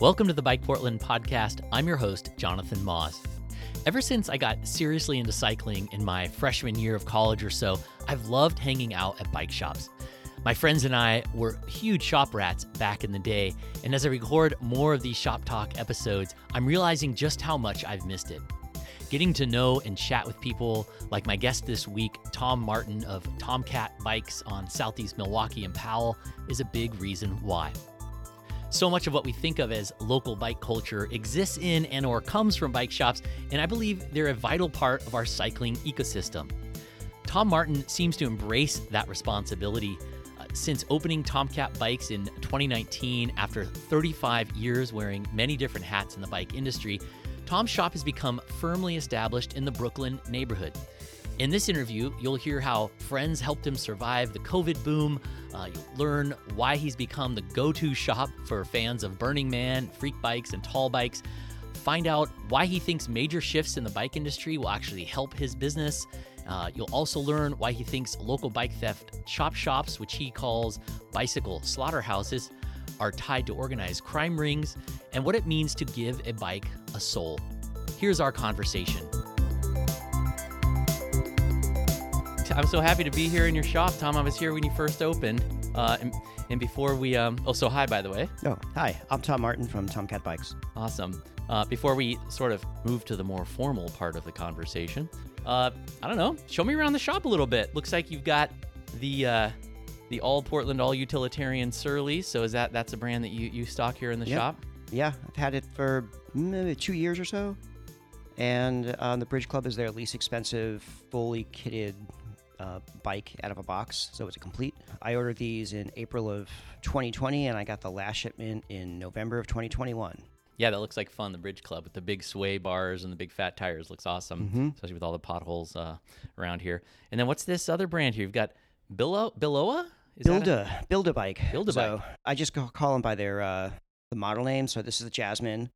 Welcome to the Bike Portland podcast. I'm your host, Jonathan Maus. Ever since I got seriously into cycling in my freshman year of college or so, I've loved hanging out at bike shops. My friends and I were huge shop rats back in the day, and as I record more of these Shop Talk episodes, I'm realizing just how much I've missed it. Getting to know and chat with people like my guest this week, Tom Martin of Tomcat Bikes on Southeast Milwaukee and Powell, is a big reason why. So much of what we think of as local bike culture exists in and or comes from bike shops, and I believe they're a vital part of our cycling ecosystem. Tom Martin seems to embrace that responsibility. Uh, since opening Tomcat Bikes in 2019, after 35 years wearing many different hats in the bike industry, Tom's shop has become firmly established in the Brooklyn neighborhood. In this interview, you'll hear how friends helped him survive the COVID boom. Uh, you'll learn why he's become the go to shop for fans of Burning Man, freak bikes, and tall bikes. Find out why he thinks major shifts in the bike industry will actually help his business. Uh, you'll also learn why he thinks local bike theft chop shops, which he calls bicycle slaughterhouses, are tied to organized crime rings, and what it means to give a bike a soul. Here's our conversation. I'm so happy to be here in your shop, Tom. I was here when you first opened, uh, and, and before we, um, oh, so hi, by the way. Oh, hi. I'm Tom Martin from Tomcat Bikes. Awesome. Uh, before we sort of move to the more formal part of the conversation, uh, I don't know. Show me around the shop a little bit. Looks like you've got the uh, the all Portland, all utilitarian Surly. So is that that's a brand that you you stock here in the Yep. shop? Yeah, I've had it for maybe two years or so. And uh, the Bridge Club is their least expensive, fully kitted uh, bike out of a box. So it's a complete. I ordered these in April of 2020, and I got the last shipment in November of 2021. Yeah, that looks like fun. The Bridge Club with the big sway bars and the big fat tires looks awesome, Mhm. especially with all the potholes uh, around here. And then what's this other brand here? You've got Billo Billoa. Is that Build a- a build a bike. Build a so bike. I just call them by their uh, the model name. So this is the Jasmine,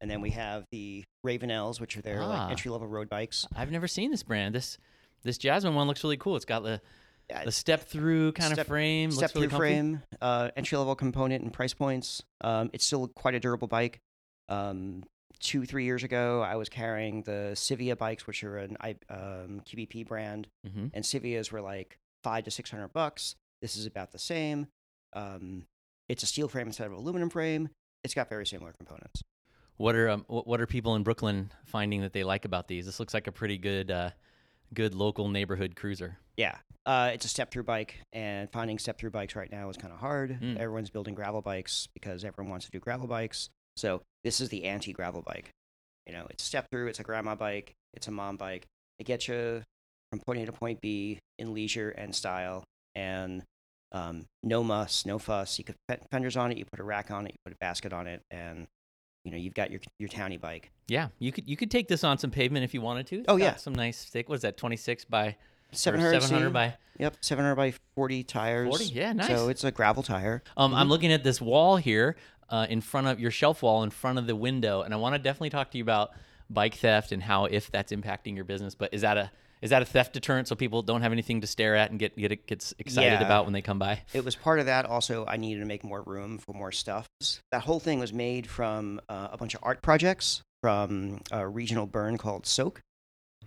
and then we have the Ravenels, which are their Ah. like entry level road bikes. I've never seen this brand. This this Jasmine one looks really cool. It's got the Yeah, the step through kind of frame. step looks really through comfy. frame, uh, entry level component and price points. Um, it's still quite a durable bike. Um, two three years ago, I was carrying the Civia bikes, which are an I, um, QBP brand, hmm and Civias were like five to six hundred bucks. This is about the same. Um, it's a steel frame instead of aluminum frame. It's got very similar components. What are um, what are people in Brooklyn finding that they like about these? This looks like a pretty good uh, good local neighborhood cruiser. Yeah, uh, it's a step through bike, and finding step through bikes right now is kind of hard. Mm. Everyone's building gravel bikes because everyone wants to do gravel bikes. So this is the anti gravel bike. You know, it's step through. It's a grandma bike. It's a mom bike. It gets you from point A to point B in leisure and style, and um, no muss, no fuss. You could put fenders on it. You put a rack on it. You put a basket on it, and you know you've got your your townie bike. Yeah, you could you could take this on some pavement if you wanted to. It's Oh, got yeah. some nice thick. What is that? Twenty six by Seven hundred. by Yep, seven hundred by forty tires. forty. Yeah, nice. So it's a gravel tire. Um, I'm Mhm. looking at this wall here uh, in front of your shelf wall in front of the window, and I want to definitely talk to you about bike theft and how if that's impacting your business. But is that a is that a theft deterrent so people don't have anything to stare at and get get gets excited Yeah. about when they come by? It was part of that. Also, I needed to make more room for more stuff. That whole thing was made from uh, a bunch of art projects from a regional burn called Soak,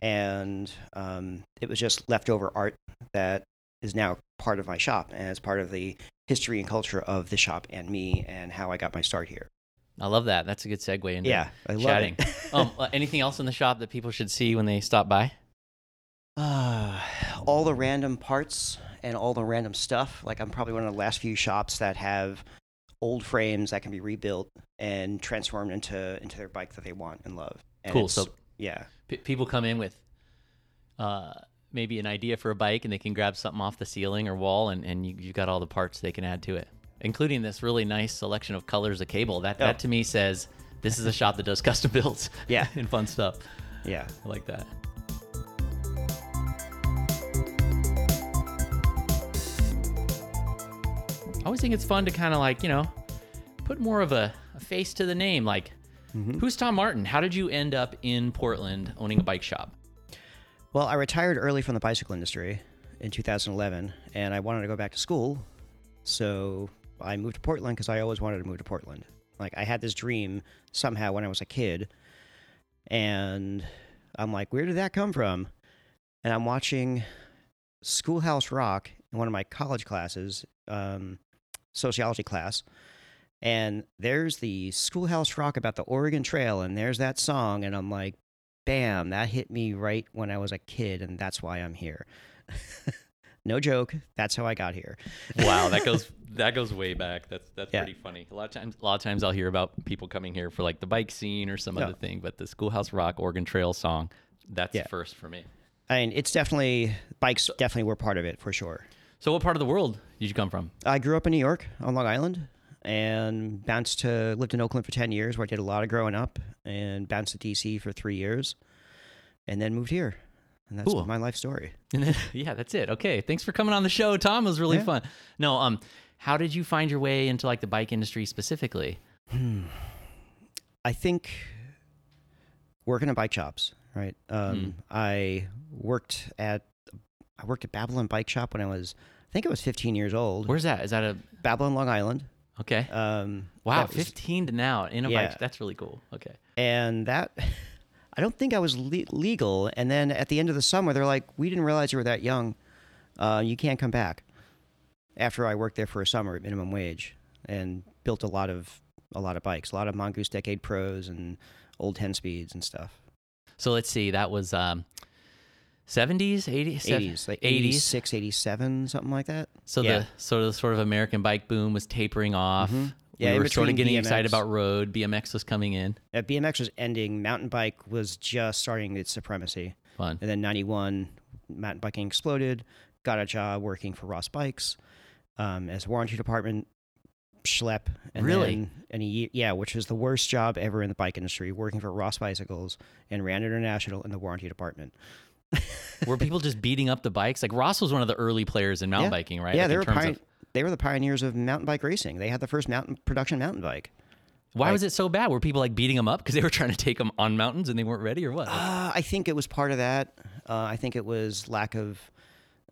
and um, it was just leftover art that is now part of my shop and it's part of the history and culture of the shop and me and how I got my start here. I love that. That's a good segue into Yeah, I chatting. um, uh, anything else in the shop that people should see when they stop by? Uh, all the random parts and all the random stuff. Like I'm probably one of the last few shops that have old frames that can be rebuilt and transformed into into their bike that they want and love. And Cool. So yeah, P- people come in with uh, maybe an idea for a bike and they can grab something off the ceiling or wall and, and you, you've got all the parts they can add to it including this really nice selection of colors of cable that, Oh. that to me says this is a shop that does custom builds Yeah. and fun stuff yeah. i like that i always think it's fun to kind of like you know put more of a, a face to the name like Mhm. who's tom martin how did you end up in portland owning a bike shop Well, I retired early from the bicycle industry in 2011, and I wanted to go back to school, so I moved to Portland because I always wanted to move to Portland. Like I had this dream somehow when I was a kid, and I'm like, where did that come from? And I'm watching Schoolhouse Rock in one of my college classes, um, sociology class, and there's the Schoolhouse Rock about the Oregon Trail, and there's that song, and I'm like, bam, that hit me right when I was a kid, and that's why I'm here. no joke, that's how I got here. wow, that goes that goes way back. That's that's Yeah. pretty funny. A lot of times, a lot of times I'll hear about people coming here for like the bike scene or some Yeah. other thing, but the Schoolhouse Rock Oregon Trail song, that's Yeah. first for me. I mean, it's definitely bikes. Definitely were part of it for sure. So, what part of the world did you come from? I grew up in New York on Long Island, and bounced to lived in Oakland for ten years, where I did a lot of growing up, and bounced to DC for three years, and then moved here, and that's Cool. my life story. Then, yeah, that's it. Okay, thanks for coming on the show, Tom. It was really Yeah. fun. No, um, how did you find your way into like the bike industry specifically? Hmm. I think working at bike shops, right? Um, Hmm. I worked at I worked at Babylon Bike Shop when I was I think I was 15 years old. Where's that? Is that a Babylon, Long Island. okay? Um, wow, was- 15 to now in a Yeah. bike. That's really cool. Okay. and that I don't think I was le- legal. And then at the end of the summer, they're like, "We didn't realize you were that young. Uh, you can't come back." After I worked there for a summer at minimum wage and built a lot of a lot of bikes, a lot of Mongoose Decade Pros and old 10 speeds and stuff. So let's see. That was um, 70s, 80s, 80s, like 86, 87, something like that. So Yeah. the sort of the sort of American bike boom was tapering off. Mhm. Yeah, we in were sort of between getting excited about road. BMX was coming in. Uh, BMX was ending. Mountain bike was just starting its supremacy. Fun. And then 91, mountain biking exploded. Got a job working for Ross Bikes um, as warranty department schlep. And Really? Then, and a year, yeah, which was the worst job ever in the bike industry, working for Ross Bicycles and Rand International in the warranty department. were people just beating up the bikes? Like Ross was one of the early players in mountain Yeah. biking, right? Yeah, Like, they were, pioneer of- they were the pioneers of mountain bike racing. They had the first mountain production mountain bike. why like- was it so bad? Were people like beating them up because they were trying to take them on mountains and they weren't ready, or what? Uh, I think it was part of that. Uh, I think it was lack of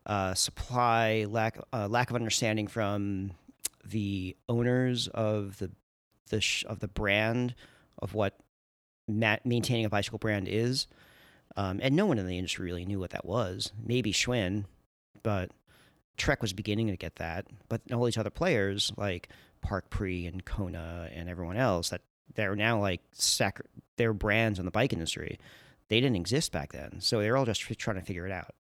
uh, supply, lack uh, lack of understanding from the owners of the the sh- of the brand of what ma- maintaining a bicycle brand is, um, and no one in the industry really knew what that was. Maybe Schwinn, but Trek was beginning to get that. But all these other players like Parkpre and Kona and everyone else that they're now like sac- they're brands in the bike industry they didn't exist back then. So they were all just trying to figure it out.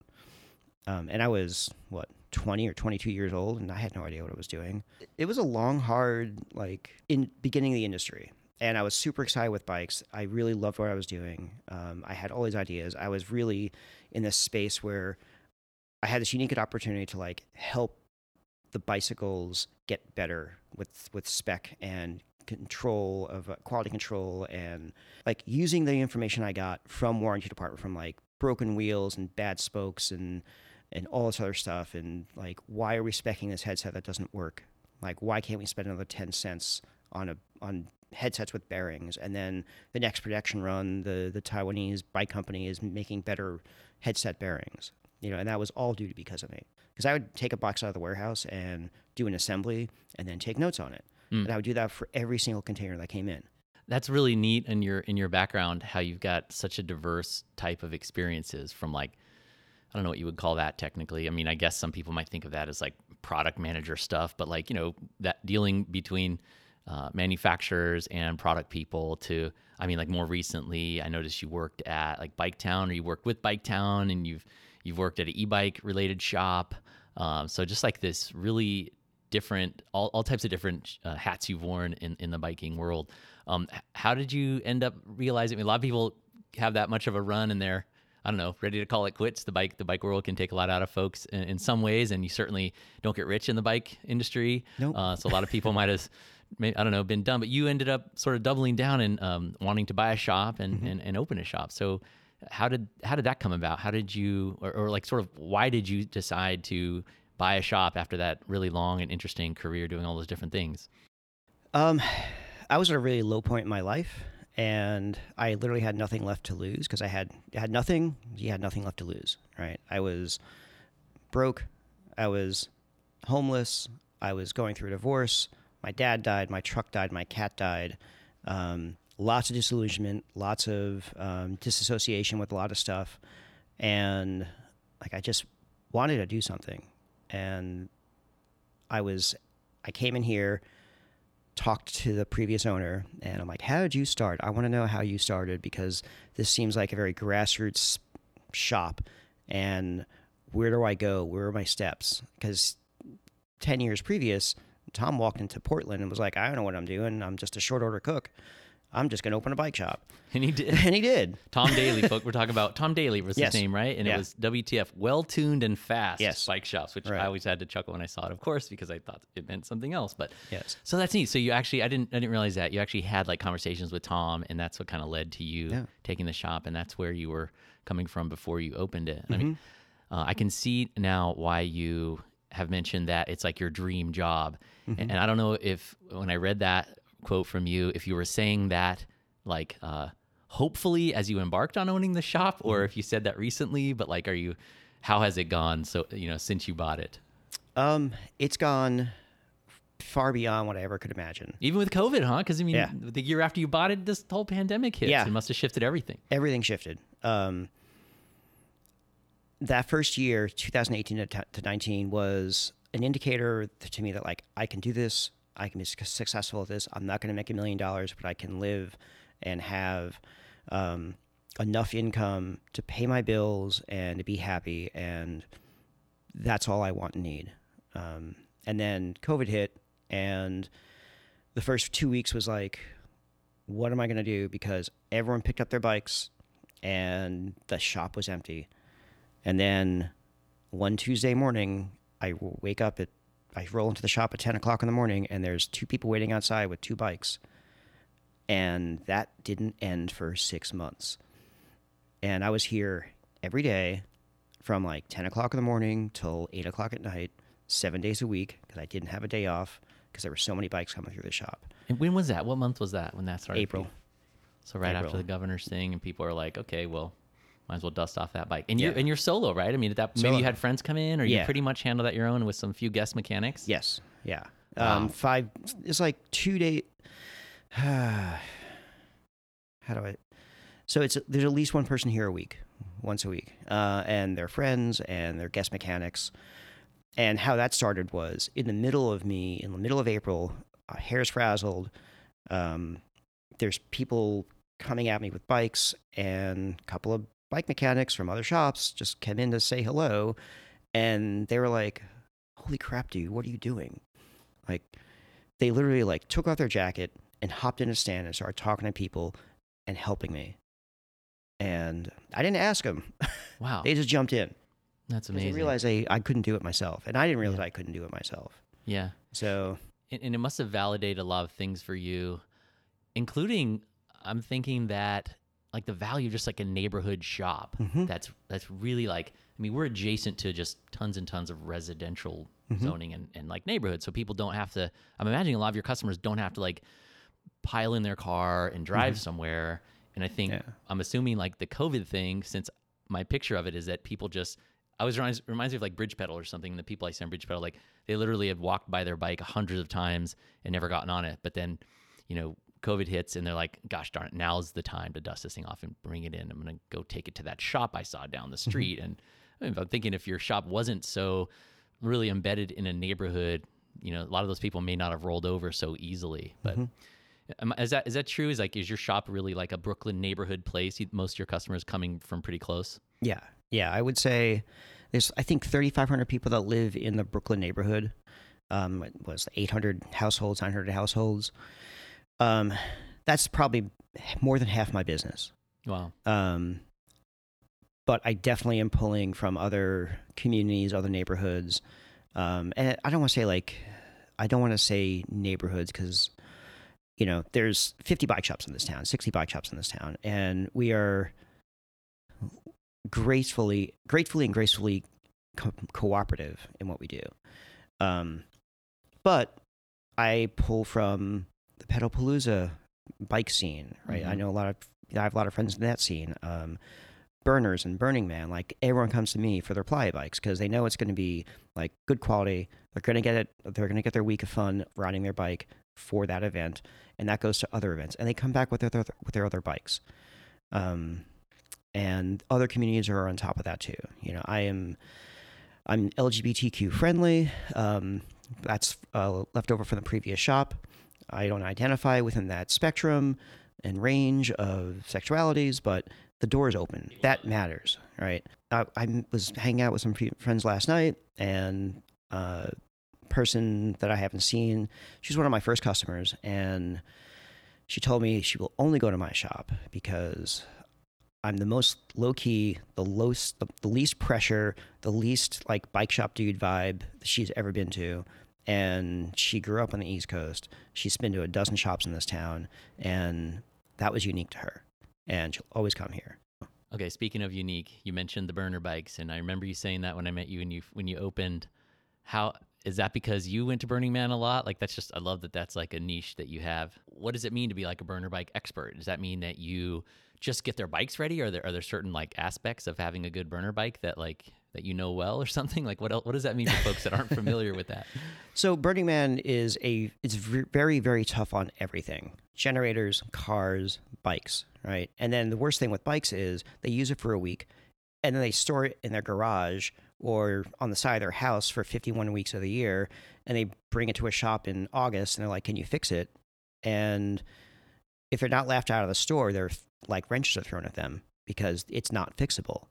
Um, and I was, what, 20 or 22 years old, and I had no idea what I was doing. It was a long, hard, like, in beginning of the industry. And I was super excited with bikes. I really loved what I was doing. Um, I had all these ideas. I was really in this space where I had this unique opportunity to, like, help the bicycles get better with with spec and control of uh, quality control and like using the information I got from warranty department from like broken wheels and bad spokes and and all this other stuff and like why are we specking this headset that doesn't work like why can't we spend another 10 cents on a on headsets with bearings and then the next production run the the Taiwanese bike company is making better headset bearings you know and that was all due to because of me because I would take a box out of the warehouse and do an assembly and then take notes on it Mm. and I would do that for every single container that came in That's really neat in your in your background how you've got such a diverse type of experiences from like I don't know what you would call that technically. I mean, I guess some people might think of that as like product manager stuff, but like, you know, that dealing between uh, manufacturers and product people to, I mean, like more recently, I noticed you worked at like Biketown or you worked with Biketown and you've, you've worked at an e-bike related shop. Um, so just like this really different, all, all types of different uh, hats you've worn in, in the biking world. Um, how did you end up realizing? I mean, a lot of people have that much of a run and they're, I don't know, ready to call it quits. The bike, the bike world can take a lot out of folks in, in some ways, and you certainly don't get rich in the bike industry. Nope. Uh, so a lot of people might have, may, I don't know, been done, but you ended up sort of doubling down and um, wanting to buy a shop and, and, and open a shop. So how did how did that come about? How did you, or, or like sort of why did you decide to buy a shop after that really long and interesting career doing all those different things? Um, I was at a really low point in my life, and I literally had nothing left to lose because I had I had nothing. You had nothing left to lose, right? I was broke. I was homeless. I was going through a divorce. My dad died, my truck died, my cat died. Um, lots of disillusionment, lots of um, disassociation with a lot of stuff, and like I just wanted to do something, and I was, I came in here, talked to the previous owner, and I'm like, "How did you start? I want to know how you started because this seems like a very grassroots shop, and where do I go? Where are my steps? Because 10 years previous, Tom walked into Portland and was like, I don't know what I'm doing. I'm just a short order cook. I'm just going to open a bike shop. And he did. And he did. Tom Daly, folk. We're talking about Tom Daly was Yes. his name, right? And Yeah. it was WTF, well tuned and fast Yes. bike shops, which Right. I always had to chuckle when I saw it, of course, because I thought it meant something else. But Yes. so that's neat. So you actually, I didn't, I didn't realize that you actually had like conversations with Tom, and that's what kind of led to you Yeah. taking the shop, and that's where you were coming from before you opened it. And I mean, Mm-hmm. uh, I can see now why you have mentioned that it's like your dream job, Mm-hmm. and, and I don't know if when I read that quote from you, if you were saying that like uh, hopefully as you embarked on owning the shop, Mm-hmm. or if you said that recently, but like, are you? How has it gone? So you know, since you bought it, Um, it's gone far beyond what I ever could imagine. even with COVID, huh? Because I mean, Yeah. the year after you bought it, this whole pandemic hit. Yeah. it must have shifted everything. Everything shifted. Um, that first year, 2018 to, 19, was an indicator to me that like I can do this. I can be successful at this. I'm not going to make a million dollars, but I can live and have um, enough income to pay my bills and to be happy. And that's all I want and need. Um, and then COVID hit, and the first two weeks was like, what am I going to do? Because everyone picked up their bikes and the shop was empty. And then one Tuesday morning, I wake up at, I roll into the shop at 10 o'clock in the morning and there's two people waiting outside with two bikes. And that didn't end for six months. And I was here every day from like 10 o'clock in the morning till 8 o'clock at night, seven days a week, because I didn't have a day off because there were so many bikes coming through the shop. And when was that? What month was that when that started? April. So right after the governor's thing, and people are like, okay, well, might as well dust off that bike. And you're and you're solo, right? I mean, at that maybe you had friends come in, or you pretty much handle that your own with some few guest mechanics. Yes. Yeah. Wow. Um, five. It's like two day. how do I? So it's there's at least one person here a week, once a week, uh, and they're friends and they're guest mechanics. And how that started was in the middle of me, in the middle of April, uh, hair's frazzled. Um, there's people coming at me with bikes, and a couple of bike mechanics from other shops just came in to say hello, and they were like, "Holy crap, dude! What are you doing?" Like, they literally like took off their jacket and hopped in a stand and started talking to people and helping me. And I didn't ask them; Wow, they just jumped in. that's amazing. They realized they, I couldn't do it myself, and I didn't realize Yeah. I couldn't do it myself. yeah, So and, and it must have validated a lot of things for you, including I'm thinking that like the value of just like a neighborhood shop. Mhm. That's that's really like I mean we're adjacent to just tons and tons of residential Mm-hmm. zoning and, and like neighborhoods, so people don't have to. I'm imagining a lot of your customers don't have to like pile in their car and drive somewhere. And I think Mm-hmm. Yeah. I'm assuming like the COVID thing, since my picture of it is that people just I was reminds, reminds me of like Bridge Pedal or something. The people I see on Bridge Pedal, like they literally have walked by their bike hundreds of times and never gotten on it. But then, you know, COVID hits and they're like, gosh darn it, now's the time to dust this thing off and bring it in. I'm going to go take it to that shop I saw down the street. And I mean, I'm thinking if your shop wasn't so really embedded in a neighborhood, you know, a lot of those people may not have rolled over so easily. But am- is that is that true? Is like is your shop really like a Brooklyn neighborhood place? Most of your customers coming from pretty close. yeah, yeah, I would say there's I think 3,500 people that live in the Brooklyn neighborhood. Um, it was 800 households, 900 households. Um, that's probably more than half my business. Wow. Um, but I definitely am pulling from other communities, other neighborhoods. Um, and I don't want to say like, I don't want to say neighborhoods because, you know, there's 50 bike shops in this town, 60 bike shops in this town, and we are gracefully, gratefully, and gracefully co- cooperative in what we do. Um, but I pull from the Pedalpalooza bike scene, right? I Mhm. know a lot of, I have a lot of friends in that scene. Um, burners and Burning Man, like everyone comes to me for their playa bikes because they know it's going to be like good quality. They're going to get it. They're going to get their week of fun riding their bike for that event, and that goes to other events, and they come back with their with their other bikes. Um, and other communities are on top of that too. You know, I am I'm LGBTQ friendly. Um, that's uh, left over from the previous shop. I don't identify within that spectrum and range of sexualities, but the door is open. That matters, right? I, I was hanging out with some friends last night, and a person that I haven't seen, she's one of my first customers, and she told me she will only go to my shop because I'm the most low key, the lowest, the least pressure, the least like bike shop dude vibe she's ever been to. And she grew up on the East Coast. She's been to a dozen shops in this town, and that was unique to her. And she'll always come here. Okay, speaking of unique, you mentioned the burner bikes, and I remember you saying that when I met you and you when you opened. How is that because you went to Burning Man a lot? Like that's just I love that that's like a niche that you have. What does it mean to be like a burner bike expert? Does that mean that you just get their bikes ready? Are there are there certain like aspects of having a good burner bike that like that you know well or something? Like what else, what does that mean for folks that aren't familiar with that? So Burning Man is a it's very very tough on everything. Generators, cars, bikes, right? And then the worst thing with bikes is they use it for a week and then they store it in their garage or on the side of their house for 51 weeks of the year and they bring it to a shop in August and they're like, "Can you fix it?" And if they're not laughed out of the store, they're like wrenches are thrown at them because it's not fixable.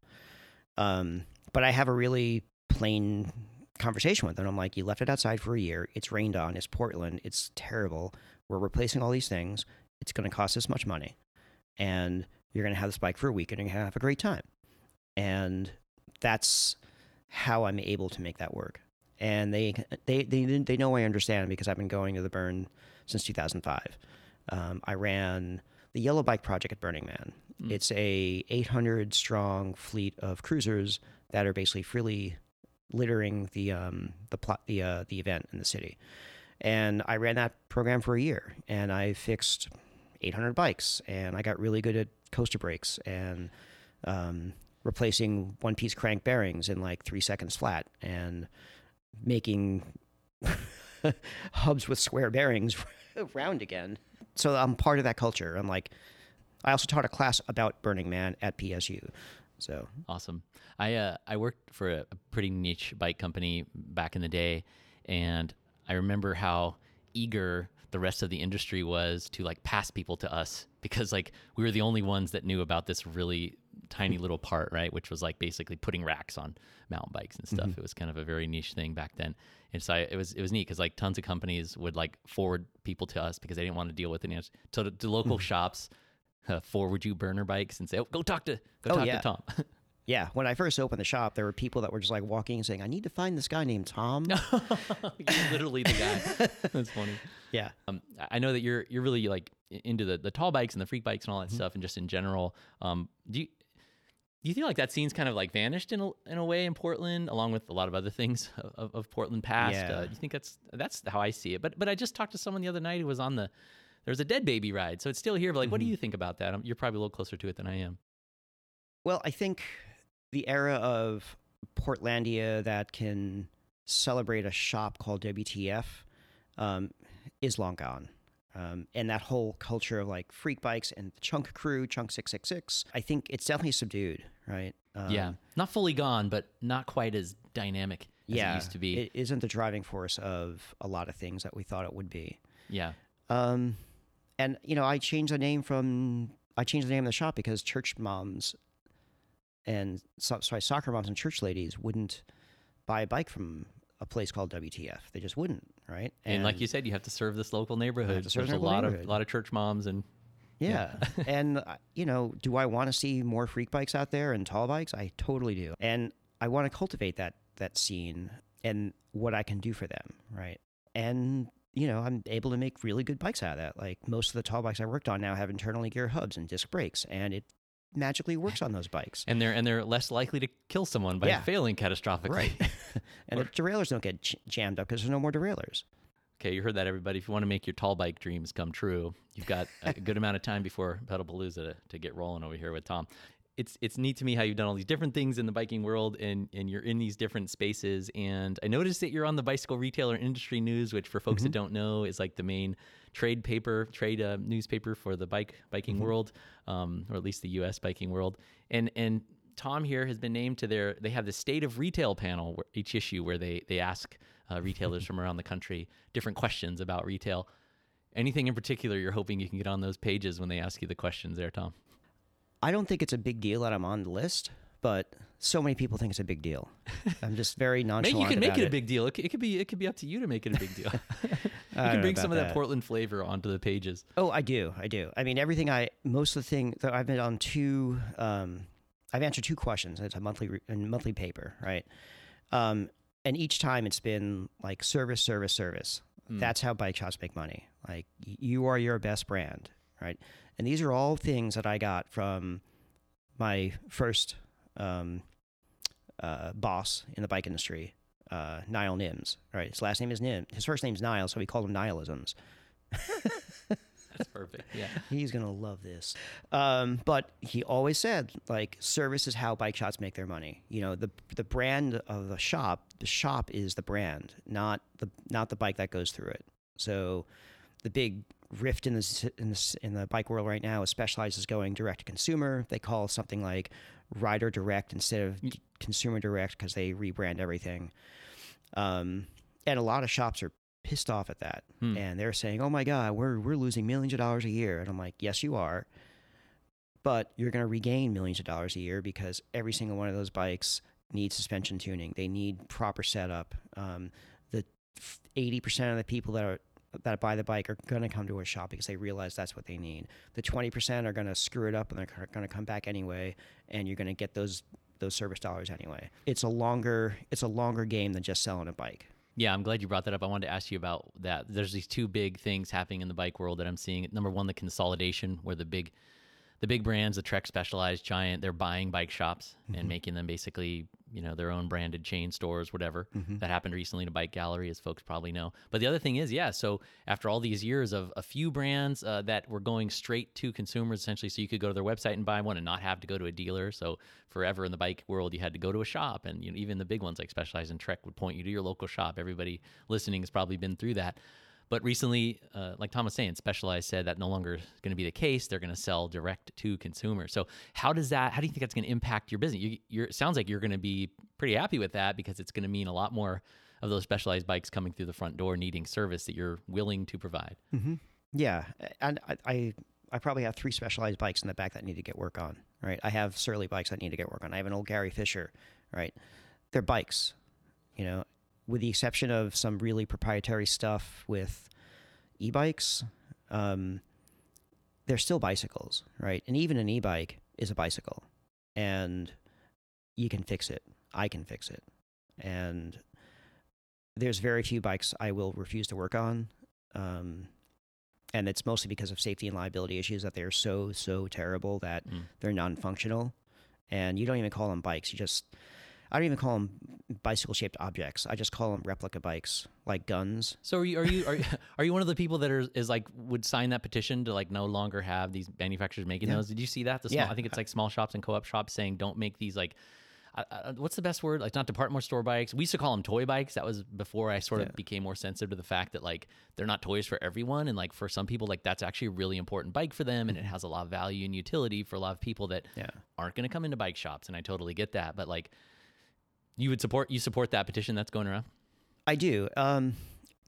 Um, but I have a really plain conversation with them. I'm like, you left it outside for a year. It's rained on. It's Portland. It's terrible. We're replacing all these things. It's going to cost us much money. And you're going to have this bike for a week and you're going to have a great time. And that's how I'm able to make that work. And they, they, they, they know I understand because I've been going to the burn since 2005. Um, I ran the Yellow Bike Project at Burning Man. Mm. It's a 800 strong fleet of cruisers that are basically freely littering the um, the plot the uh, the event in the city. And I ran that program for a year, and I fixed 800 bikes, and I got really good at coaster brakes and um, replacing one piece crank bearings in like three seconds flat, and making hubs with square bearings round again so I'm part of that culture. I'm like, I also taught a class about Burning Man at PSU. So awesome. I uh, I worked for a, a pretty niche bike company back in the day, and I remember how eager the rest of the industry was to like pass people to us because like we were the only ones that knew about this really tiny little part, right? Which was like basically putting racks on mountain bikes and stuff. Mm-hmm. It was kind of a very niche thing back then. And so I, it was it was neat because like tons of companies would like forward people to us because they didn't want to deal with it. So to, to local mm-hmm. shops uh, forward you burner bikes and say, oh, go talk to go oh, talk yeah. to Tom. Yeah, when I first opened the shop, there were people that were just like walking and saying, "I need to find this guy named Tom." you're literally the guy. That's funny. Yeah, um, I know that you're you're really like into the the tall bikes and the freak bikes and all that mm-hmm. stuff, and just in general. Um, do you do you feel like that scene's kind of like vanished in a, in a way in Portland, along with a lot of other things of, of Portland past? Yeah. Uh, you think that's that's how I see it? But but I just talked to someone the other night who was on the there's a dead baby ride, so it's still here. But like, mm-hmm. what do mm-hmm. you think about that? You're probably a little closer to it than I am. Well, I think the era of Portlandia that can celebrate a shop called WTF um, is long gone. Um, and that whole culture of like freak bikes and the chunk crew, chunk 666, I think it's definitely subdued, right? Um, yeah. Not fully gone, but not quite as dynamic as yeah, it used to be. It isn't the driving force of a lot of things that we thought it would be. Yeah. Um, and, you know, I changed the name from, I changed the name of the shop because church moms and, so, sorry, soccer moms and church ladies wouldn't buy a bike from a place called WTF. They just wouldn't, right? And, and like you said, you have to serve this local neighborhood. There's a lot of a lot of church moms and yeah. yeah. and uh, you know, do I want to see more freak bikes out there and tall bikes? I totally do. And I want to cultivate that that scene and what I can do for them, right? And you know, I'm able to make really good bikes out of that. Like most of the tall bikes I worked on now have internally geared hubs and disc brakes, and it magically eh. works on those bikes. And they're and they're less likely to kill someone by yeah. failing catastrophically. Right. and or, the derailleurs don't get j- jammed up because there's no more derailleurs. Okay, you heard that, everybody. If you want to make your tall bike dreams come true, you've got a good amount of time before Pedalpalooza to, to get rolling over here with Tom. It's it's neat to me how you've done all these different things in the biking world and and you're in these different spaces and I noticed that you're on the bicycle retailer industry news which for folks Mm-hmm. that don't know is like the main trade paper trade uh, newspaper for the bike biking Mm-hmm. world um, or at least the US biking world and and Tom here has been named to their they have the state of retail panel where, each issue where they they ask uh, retailers from around the country different questions about retail anything in particular you're hoping you can get on those pages when they ask you the questions there Tom I don't think it's a big deal that I'm on the list, but so many people think it's a big deal. I'm just very nonchalant. Maybe you can make about it a big deal. It, it could be it could be up to you to make it a big deal. you can bring some of that that. Portland flavor onto the pages. Oh, I do. I do. I mean, everything I, most of the thing that I've been on two, um, I've answered two questions. It's a monthly, re- a monthly paper, right? Um, and each time it's been like service, service, service. That's how bike shops make money. Like you are your best brand, right? And these are all things that I got from my first um, uh, boss in the bike industry, uh, Niall Nims. Right, his last name is Nim. His first name's Niall, so we call him Nihilisms. That's perfect. Yeah. He's gonna love this. Um, but he always said, like, service is how bike shops make their money. You know, the the brand of the shop, the shop is the brand, not the not the bike that goes through it. So, the big rift in the in the in the bike world right now is Specialized is going direct to consumer. They call something like rider direct instead of d- consumer direct because they rebrand everything. Um, and a lot of shops are pissed off at that, Hmm. and they're saying, "Oh my God, we're we're losing millions of dollars a year." And I'm like, "Yes, you are." But you're going to regain millions of dollars a year because every single one of those bikes needs suspension tuning. They need proper setup. Um, the eighty percent of the people that are that buy the bike are going to come to a shop because they realize that's what they need. The twenty percent are going to screw it up and they're going to come back anyway, and you're going to get those those service dollars anyway. It's a longer it's a longer game than just selling a bike. Yeah, I'm glad you brought that up. I wanted to ask you about that. There's these two big things happening in the bike world that I'm seeing. Number one, the consolidation, where the big, the big brands, the Trek Specialized, Giant, they're buying bike shops and making them basically, you know, their own branded chain stores, whatever. That happened recently to Bike Gallery, as folks probably know. But the other thing is, yeah. So after all these years of a few brands uh, that were going straight to consumers, essentially, so you could go to their website and buy one and not have to go to a dealer. So forever in the bike world, you had to go to a shop, and you know, even the big ones like Specialized and Trek would point you to your local shop. Everybody listening has probably been through that. But recently, uh, like Tom was saying, Specialized said that no longer is going to be the case. They're going to sell direct to consumers. So how does that? How do you think that's going to impact your business? You, you're, it sounds like you're going to be pretty happy with that because it's going to mean a lot more of those Specialized bikes coming through the front door, needing service that you're willing to provide. Yeah, and I, I I probably have three specialized bikes in the back that need to get work on. Right, I have Surly bikes that need to get work on. I have an old Gary Fisher. Right, they're bikes. You know, with the exception of some really proprietary stuff with e-bikes, um, they're still bicycles. Right, and even an e-bike is a bicycle, and you can fix it. I can fix it, and there's very few bikes I will refuse to work on. Um, and it's mostly because of safety and liability issues that they're so so terrible that Mm. they're non-functional and you don't even call them bikes you just i don't even call them bicycle shaped objects i just call them replica bikes like guns So are you are you are, you- are you one of the people that are is like would sign that petition to like no longer have these manufacturers making Yeah. those? Did you see that? The small, Yeah. I think it's like small shops and co-op shops saying don't make these like. Uh, uh, what's the best word? Like not department store bikes. We used to call them toy bikes. That was before I sort of Yeah. became more sensitive to the fact that like they're not toys for everyone, and like for some people, like that's actually a really important bike for them, and it has a lot of value and utility for a lot of people that Mm-hmm. yeah aren't going to come into bike shops. And I totally get that, but like, you would support you support that petition that's going around. i do um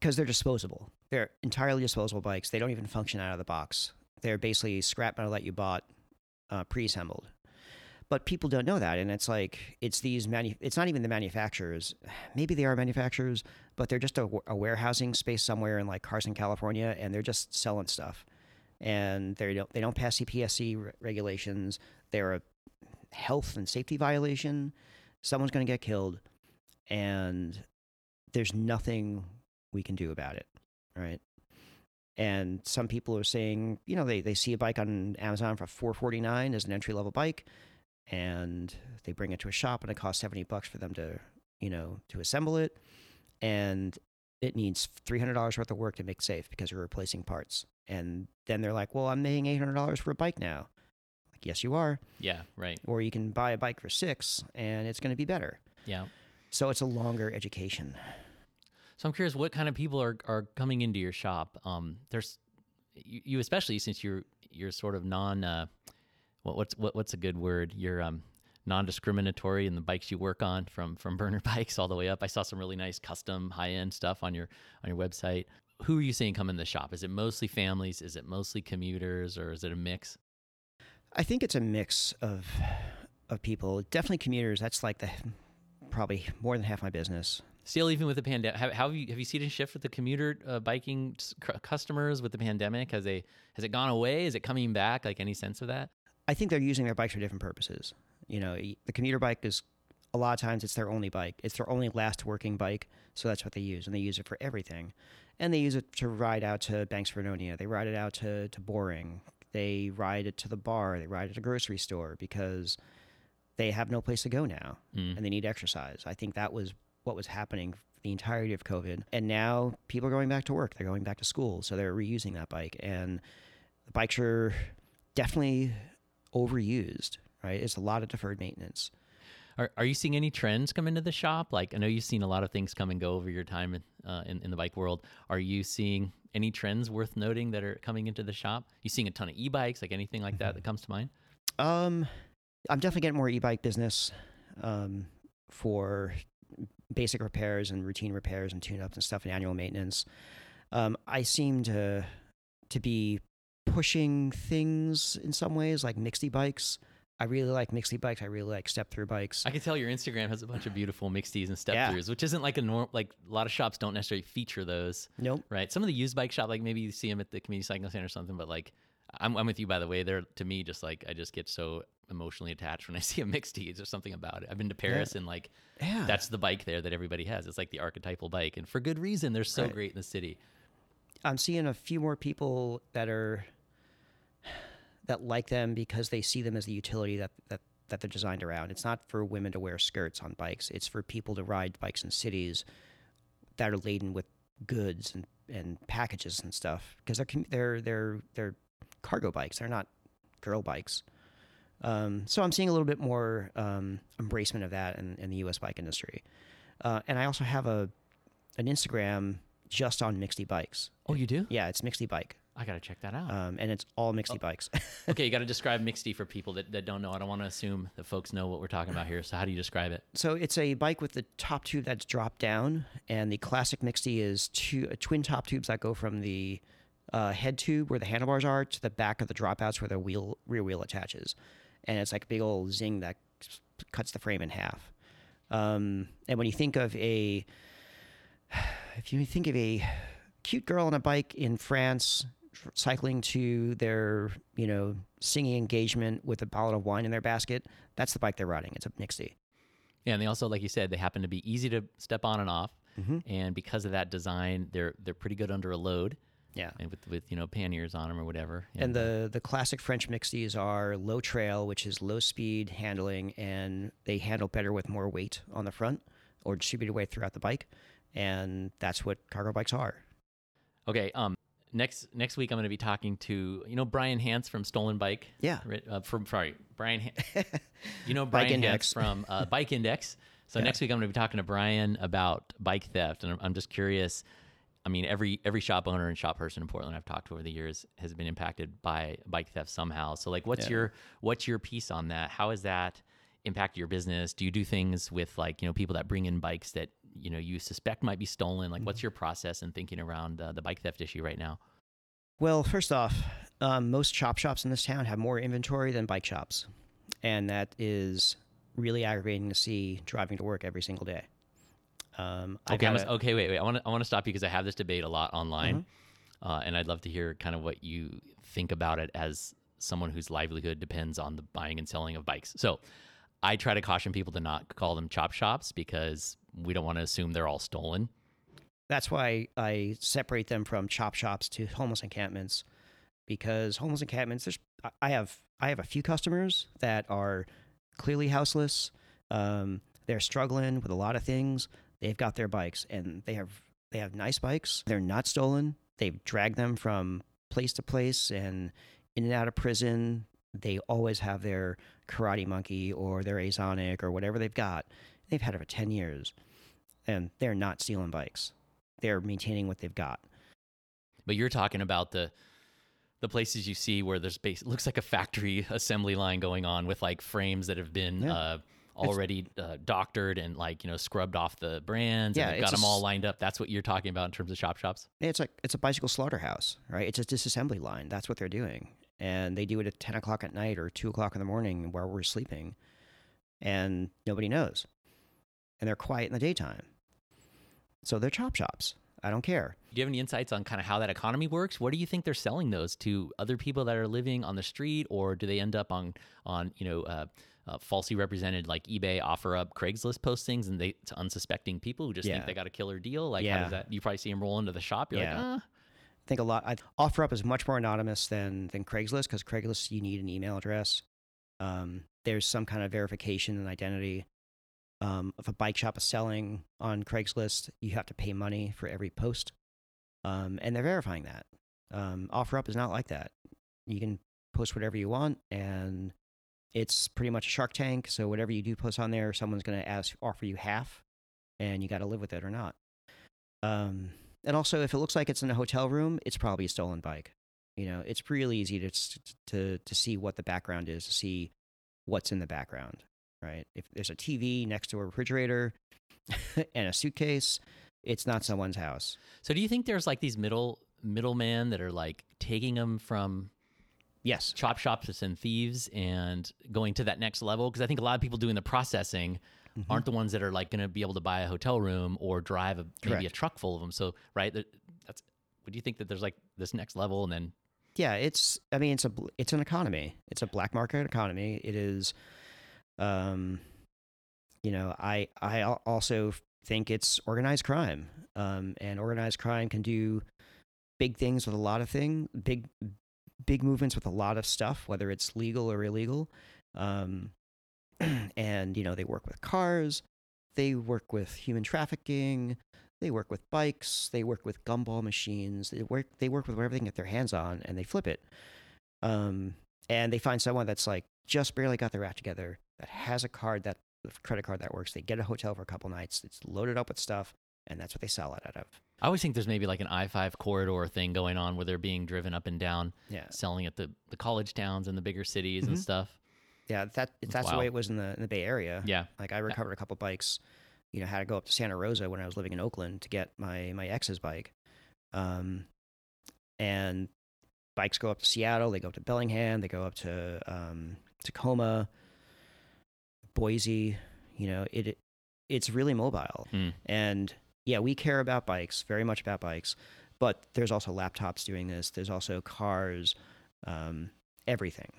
because they're disposable. They're entirely disposable bikes. They don't even function out of the box. They're basically scrap metal that you bought uh, pre-assembled. But people don't know that and it's like it's these manu- it's not even the manufacturers. Maybe they are manufacturers but they're just a, a warehousing space somewhere in like carson california and they're just selling stuff. And they don't they don't pass cpsc re- regulations. They're a health and safety violation someone's going to get killed and there's nothing we can do about it right? And some people are saying you know they, they see a bike on amazon for 449 as an entry level bike and they bring it to a shop and it costs 70 bucks for them to you know to assemble it and it needs $300 worth of work to make safe because you're replacing parts. And then they're like well i'm paying $800 for a bike now yes, you are. Yeah, right. Or you can buy a bike for six and it's going to be better. Yeah. So it's a longer education. So I'm curious, what kind of people are, are coming into your shop? Um, there's you, you especially since you're you're sort of non uh, what, what's what, what's a good word? You're um, non-discriminatory in the bikes you work on, from from burner bikes all the way up. I saw some really nice custom high-end stuff on your on your website. Who are you seeing come in the shop? Is it mostly families? Is it mostly commuters, or is it a mix? I think it's a mix of of people. Definitely commuters. That's like the probably more than half my business. Still, even with the pandemic, have, have you have you seen a shift with the commuter uh, biking customers with the pandemic? Has they has it gone away? Is it coming back? Like any sense of that? I think they're using their bikes for different purposes. You know, the commuter bike is a lot of times it's their only bike. It's their only last working bike, so that's what they use, and they use it for everything. And they use it to ride out to Banks Vernonia. They ride it out to to Boring. They ride it to the bar. They ride it to the grocery store because they have no place to go now, mm. and they need exercise. I think that was what was happening the entirety of COVID. And now people are going back to work. They're going back to school, so they're reusing that bike. And the bikes are definitely overused. Right? It's a lot of deferred maintenance. Are, are you seeing any trends come into the shop? Like I know you've seen a lot of things come and go over your time in, uh, in, in the bike world. Are you seeing any trends worth noting that are coming into the shop? You seeing a ton of e-bikes, like anything like that mm-hmm. that comes to mind? Um, I'm definitely getting more e-bike business um, for basic repairs and routine repairs and tune-ups and stuff and annual maintenance. Um, I seem to to be pushing things in some ways, like mixed e-bikes. I really like mixed bikes. I really like step through bikes. I can tell your Instagram has a bunch of beautiful mixtes and step throughs, yeah. which isn't like a norm. Like a lot of shops don't necessarily feature those. Nope. Right. Some of the used bike shop, like maybe you see them at the community cycling center or something, but like I'm, I'm with you by the way. They're to me just like I just get so emotionally attached when I see a mixed There's something about it. I've been to Paris yeah. and like yeah. that's the bike there that everybody has. It's like the archetypal bike, and for good reason. They're so right. great in the city. I'm seeing a few more people that are that like them because they see them as the utility that that that they're designed around. It's not for women to wear skirts on bikes. It's for people to ride bikes in cities that are laden with goods and, and packages and stuff because they're they're they're they're cargo bikes. They're not girl bikes. Um, so I'm seeing a little bit more um, embracement of that in, in the U.S. bike industry. Uh, and I also have a an Instagram just on Mixte bikes. Oh, you do? Yeah, it's Mixte bike. I got to check that out. Um, and it's all Mixte oh. bikes. okay, you got to describe Mixte for people that, that don't know. I don't want to assume that folks know what we're talking about here. So, how do you describe it? So, it's a bike with the top tube that's dropped down, and the classic Mixte is two uh, twin top tubes that go from the uh, head tube where the handlebars are to the back of the dropouts where the wheel rear wheel attaches, and it's like a big old zing that cuts the frame in half. Um, and when you think of a, if you think of a cute girl on a bike in France cycling to their, you know, singing engagement with a bottle of wine in their basket, that's the bike they're riding. It's a Mixte. Yeah, and they also, like you said, they happen to be easy to step on and off, mm-hmm. and because of that design, they're they're pretty good under a load. Yeah, and with with you know panniers on them or whatever. And the the classic French Mixtes are low trail, which is low speed handling, and they handle better with more weight on the front or distributed weight throughout the bike, and that's what cargo bikes are. Okay. Um, next next week I'm going to be talking to you know Bryan Hance from Stolen Bike. Yeah. Uh, from sorry Bryan. you know Bryan Hance from uh, Bike Index. So yeah. next week I'm going to be talking to Bryan about bike theft, and I'm, I'm just curious. I mean, every every shop owner and shop person in Portland I've talked to over the years has been impacted by bike theft somehow. So, like, what's yeah. your what's your piece on that? How has that impacted your business? Do you do things with like you know people that bring in bikes that you know you suspect might be stolen? Like, what's mm-hmm. your process and thinking around uh, the bike theft issue right now? Well, first off, um, most chop shops in this town have more inventory than bike shops, and that is really aggravating to see driving to work every single day. Um, okay, gotta, okay, wait, wait. I want to I want to stop you because I have this debate a lot online, mm-hmm. uh, and I'd love to hear kind of what you think about it as someone whose livelihood depends on the buying and selling of bikes. So, I try to caution people to not call them chop shops because we don't want to assume they're all stolen. That's why I separate them from chop shops to homeless encampments because homeless encampments there's I have I have a few customers that are clearly houseless. Um, they're struggling with a lot of things. They've got their bikes and they have they have nice bikes. They're not stolen. They've dragged them from place to place and in and out of prison they always have their Karate Monkey or their Azonic or whatever they've got. They've had it for 10 years and they're not stealing bikes. They're maintaining what they've got. But you're talking about the the places you see where there's base looks like a factory assembly line going on with like frames that have been Yeah. uh, already uh, doctored and like you know scrubbed off the brands Yeah, and got them all lined up. That's what you're talking about in terms of shop shops. It's like it's a bicycle slaughterhouse, right? It's a disassembly line. That's what they're doing, and they do it at ten o'clock at night or two o'clock in the morning while we're sleeping, and nobody knows, and they're quiet in the daytime. So they're chop shops. I don't care. Do you have any insights on kind of how that economy works? what do you think they're selling those to other people that are living on the street, or do they end up on on you know uh, uh, falsely represented like eBay OfferUp Craigslist postings and they to unsuspecting people who just think they got a killer deal? Like how does that? You probably see them roll into the shop. You're like, Yeah. ah. I think a lot. I, OfferUp is much more anonymous than than Craigslist because Craigslist you need an email address. Um, there's some kind of verification and identity. Um, if a bike shop is selling on Craigslist, you have to pay money for every post, um, and they're verifying that. Um, OfferUp is not like that. You can post whatever you want, and it's pretty much a Shark Tank. So whatever you do post on there, someone's going to ask offer you half, and you got to live with it or not. Um, and also, if it looks like it's in a hotel room, it's probably a stolen bike. You know, it's really easy to to to see what the background is, to see what's in the background, right? If there's a TV next to a refrigerator and a suitcase, it's not someone's house. So do you think there's like these middle middlemen that are like taking them from Yes, chop shops and thieves and going to that next level? Because I think a lot of people doing the processing Mhm. aren't the ones that are like going to be able to buy a hotel room or drive a, maybe a truck full of them. So right, that, that's. Would you think that there's like this next level and then yeah. It's I mean, it's a it's an economy. It's a black market economy. It is, um, you know, I I also think it's organized crime. Um, and organized crime can do big things with a lot of thing, big big movements with a lot of stuff, whether it's legal or illegal. Um, and you know, they work with cars, they work with human trafficking, they work with bikes, they work with gumball machines, they work they work with whatever they can get their hands on, and they flip it. Um, and they find someone that's like just barely got their act together, that has a card that credit card that works. They get a hotel for a couple nights. It's loaded up with stuff, and that's what they sell it out of. I always think there's maybe like an I five corridor thing going on where they're being driven up and down, Yeah, selling at the, the college towns and the bigger cities and Mhm. stuff. Yeah. That that's the way it was in the in the Bay Area. Yeah. Like I recovered a couple bikes. You know, had to go up to Santa Rosa when I was living in Oakland to get my my ex's bike. Um, and bikes go up to Seattle. They go up to Bellingham. They go up to um, Tacoma, Boise. You know, it it's really mobile. Hmm. And yeah, we care about bikes, very much about bikes. But there's also laptops doing this. There's also cars, um, everything.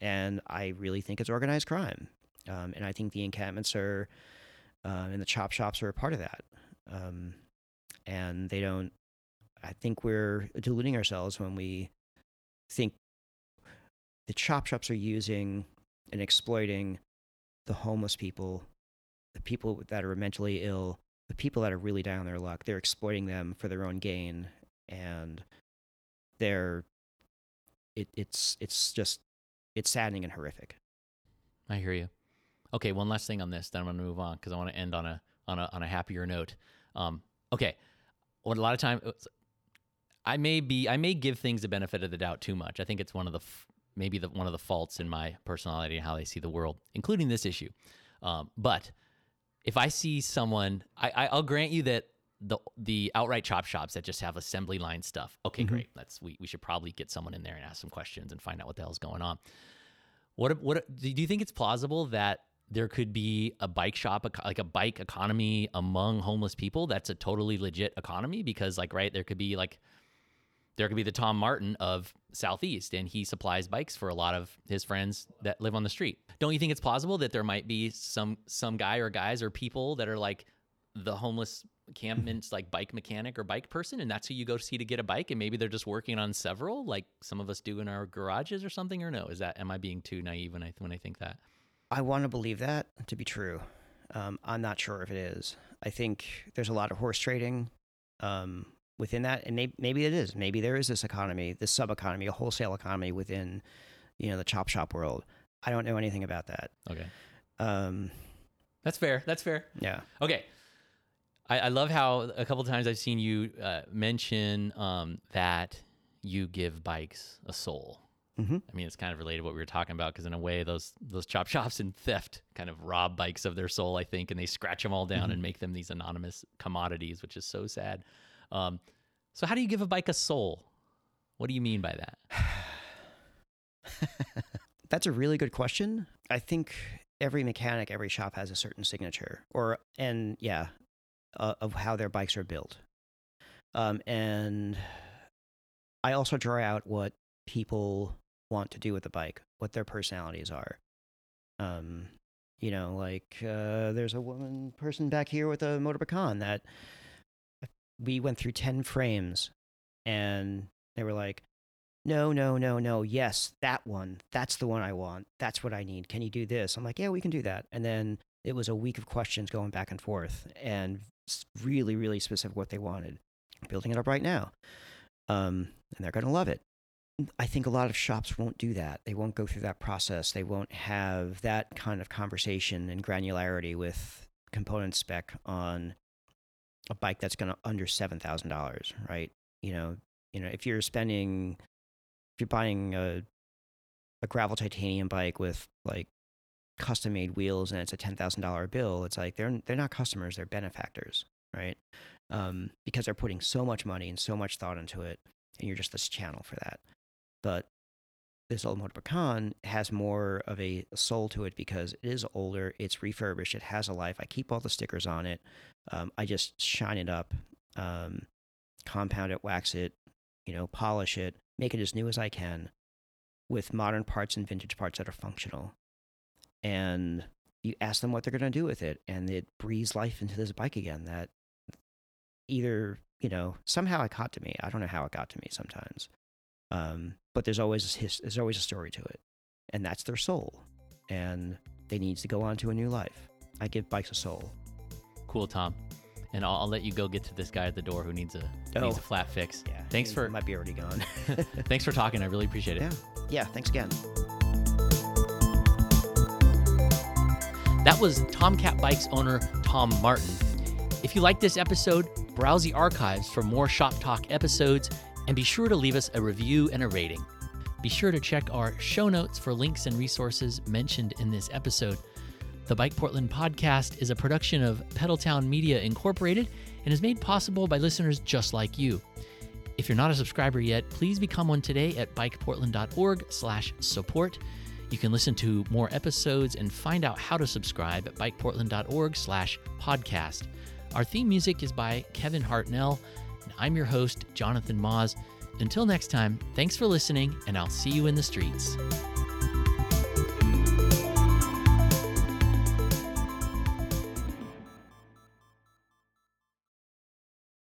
And I really think it's organized crime. Um, and I think the encampments are, uh, and the chop shops are a part of that. Um, and they don't, I think we're deluding ourselves when we think the chop shops are using and exploiting the homeless people, the people that are mentally ill, the people that are really down on their luck. They're exploiting them for their own gain, and they're it, it's it's just it's saddening and horrific. I hear you. Okay, one last thing on this, then I'm going to move on because I want to end on a on a on a happier note. Um, okay, what a lot of time I may be I may give things the benefit of the doubt too much. I think it's one of the maybe the one of the faults in my personality and how I see the world, including this issue. Um, but if I see someone, I, I I'll grant you that the the outright chop shops that just have assembly line stuff. Okay, Mhm. great. Let's we, we should probably get someone in there and ask some questions and find out what the hell's going on. What what do you think it's plausible that there could be a bike shop like a bike economy among homeless people that's a totally legit economy because like right there could be like there could be the Tom Martin of Southeast and he supplies bikes for a lot of his friends that live on the street. Don't you think it's plausible that there might be some some guy or guys or people that are like the homeless campment's like bike mechanic or bike person and that's who you go see to get a bike and maybe they're just working on several like some of us do in our garages or something or no is that am I being too naive when I when I think that? I want to believe that to be true. Um, I'm not sure if it is. I think there's a lot of horse trading um, within that, and maybe, maybe it is. Maybe there is this economy, this sub economy, a wholesale economy within, you know, the chop shop world. I don't know anything about that. Okay. Um, That's fair. That's fair. yeah. Okay. I, I love how a couple times I've seen you uh, mention um, that you give bikes a soul. hmm I mean, it's kind of related to what we were talking about because in a way, those those chop shops and theft kind of rob bikes of their soul, I think, and they scratch them all down Mhm. and make them these anonymous commodities, which is so sad. Um, so, how do you give a bike a soul? What do you mean by that? That's a really good question. I think every mechanic, every shop has a certain signature, or and yeah, uh, of how their bikes are built. Um, and I also draw out what people want to do with the bike, what their personalities are. Um, you know, like uh, there's a woman person back here with a Motobecane that we went through ten frames, and they were like, no, no, no, no. Yes, that one. That's the one I want. That's what I need. Can you do this? I'm like, yeah, we can do that. And then it was a week of questions going back and forth and really, really specific what they wanted. Building it up right now. Um, and they're going to love it. I think a lot of shops won't do that. They won't go through that process. They won't have that kind of conversation and granularity with component spec on a bike that's going to under $7,000, right? You know, you know, if you're spending if you're buying a a gravel titanium bike with like custom made wheels and it's a ten thousand dollar bill, it's like they're they're not customers, they're benefactors, right? Um, because they're putting so much money and so much thought into it, and you're just this channel for that. But this old Motobecane has more of a soul to it because it is older, it's refurbished, it has a life. I keep all the stickers on it. Um, I just shine it up, um, compound it, wax it, you know, polish it, make it as new as I can with modern parts and vintage parts that are functional. And you ask them what they're going to do with it, and it breathes life into this bike again that either, you know, somehow it got to me. I don't know how it got to me sometimes. Um, but there's always his, there's always a story to it. And that's their soul. And they need to go on to a new life. I give bikes a soul. Cool, Tom. And I'll, I'll let you go get to this guy at the door who needs a who needs Oh. a flat fix. Yeah. Thanks he for might be already gone. thanks for talking. I really appreciate it. Yeah. yeah, thanks again. That was Tomcat Bikes owner Tom Martin. If you like this episode, browse the archives for more Shop Talk episodes and be sure to leave us a review and a rating. Be sure to check our show notes for links and resources mentioned in this episode. The Bike Portland podcast is a production of Pedaltown Media Incorporated and is made possible by listeners just like you. If you're not a subscriber yet, please become one today at bikeportland.org/support. You can listen to more episodes and find out how to subscribe at bikeportland.org slash podcast. Our theme music is by Kevin Hartnell, and I'm your host, Jonathan Maus. Until next time, thanks for listening, and I'll see you in the streets.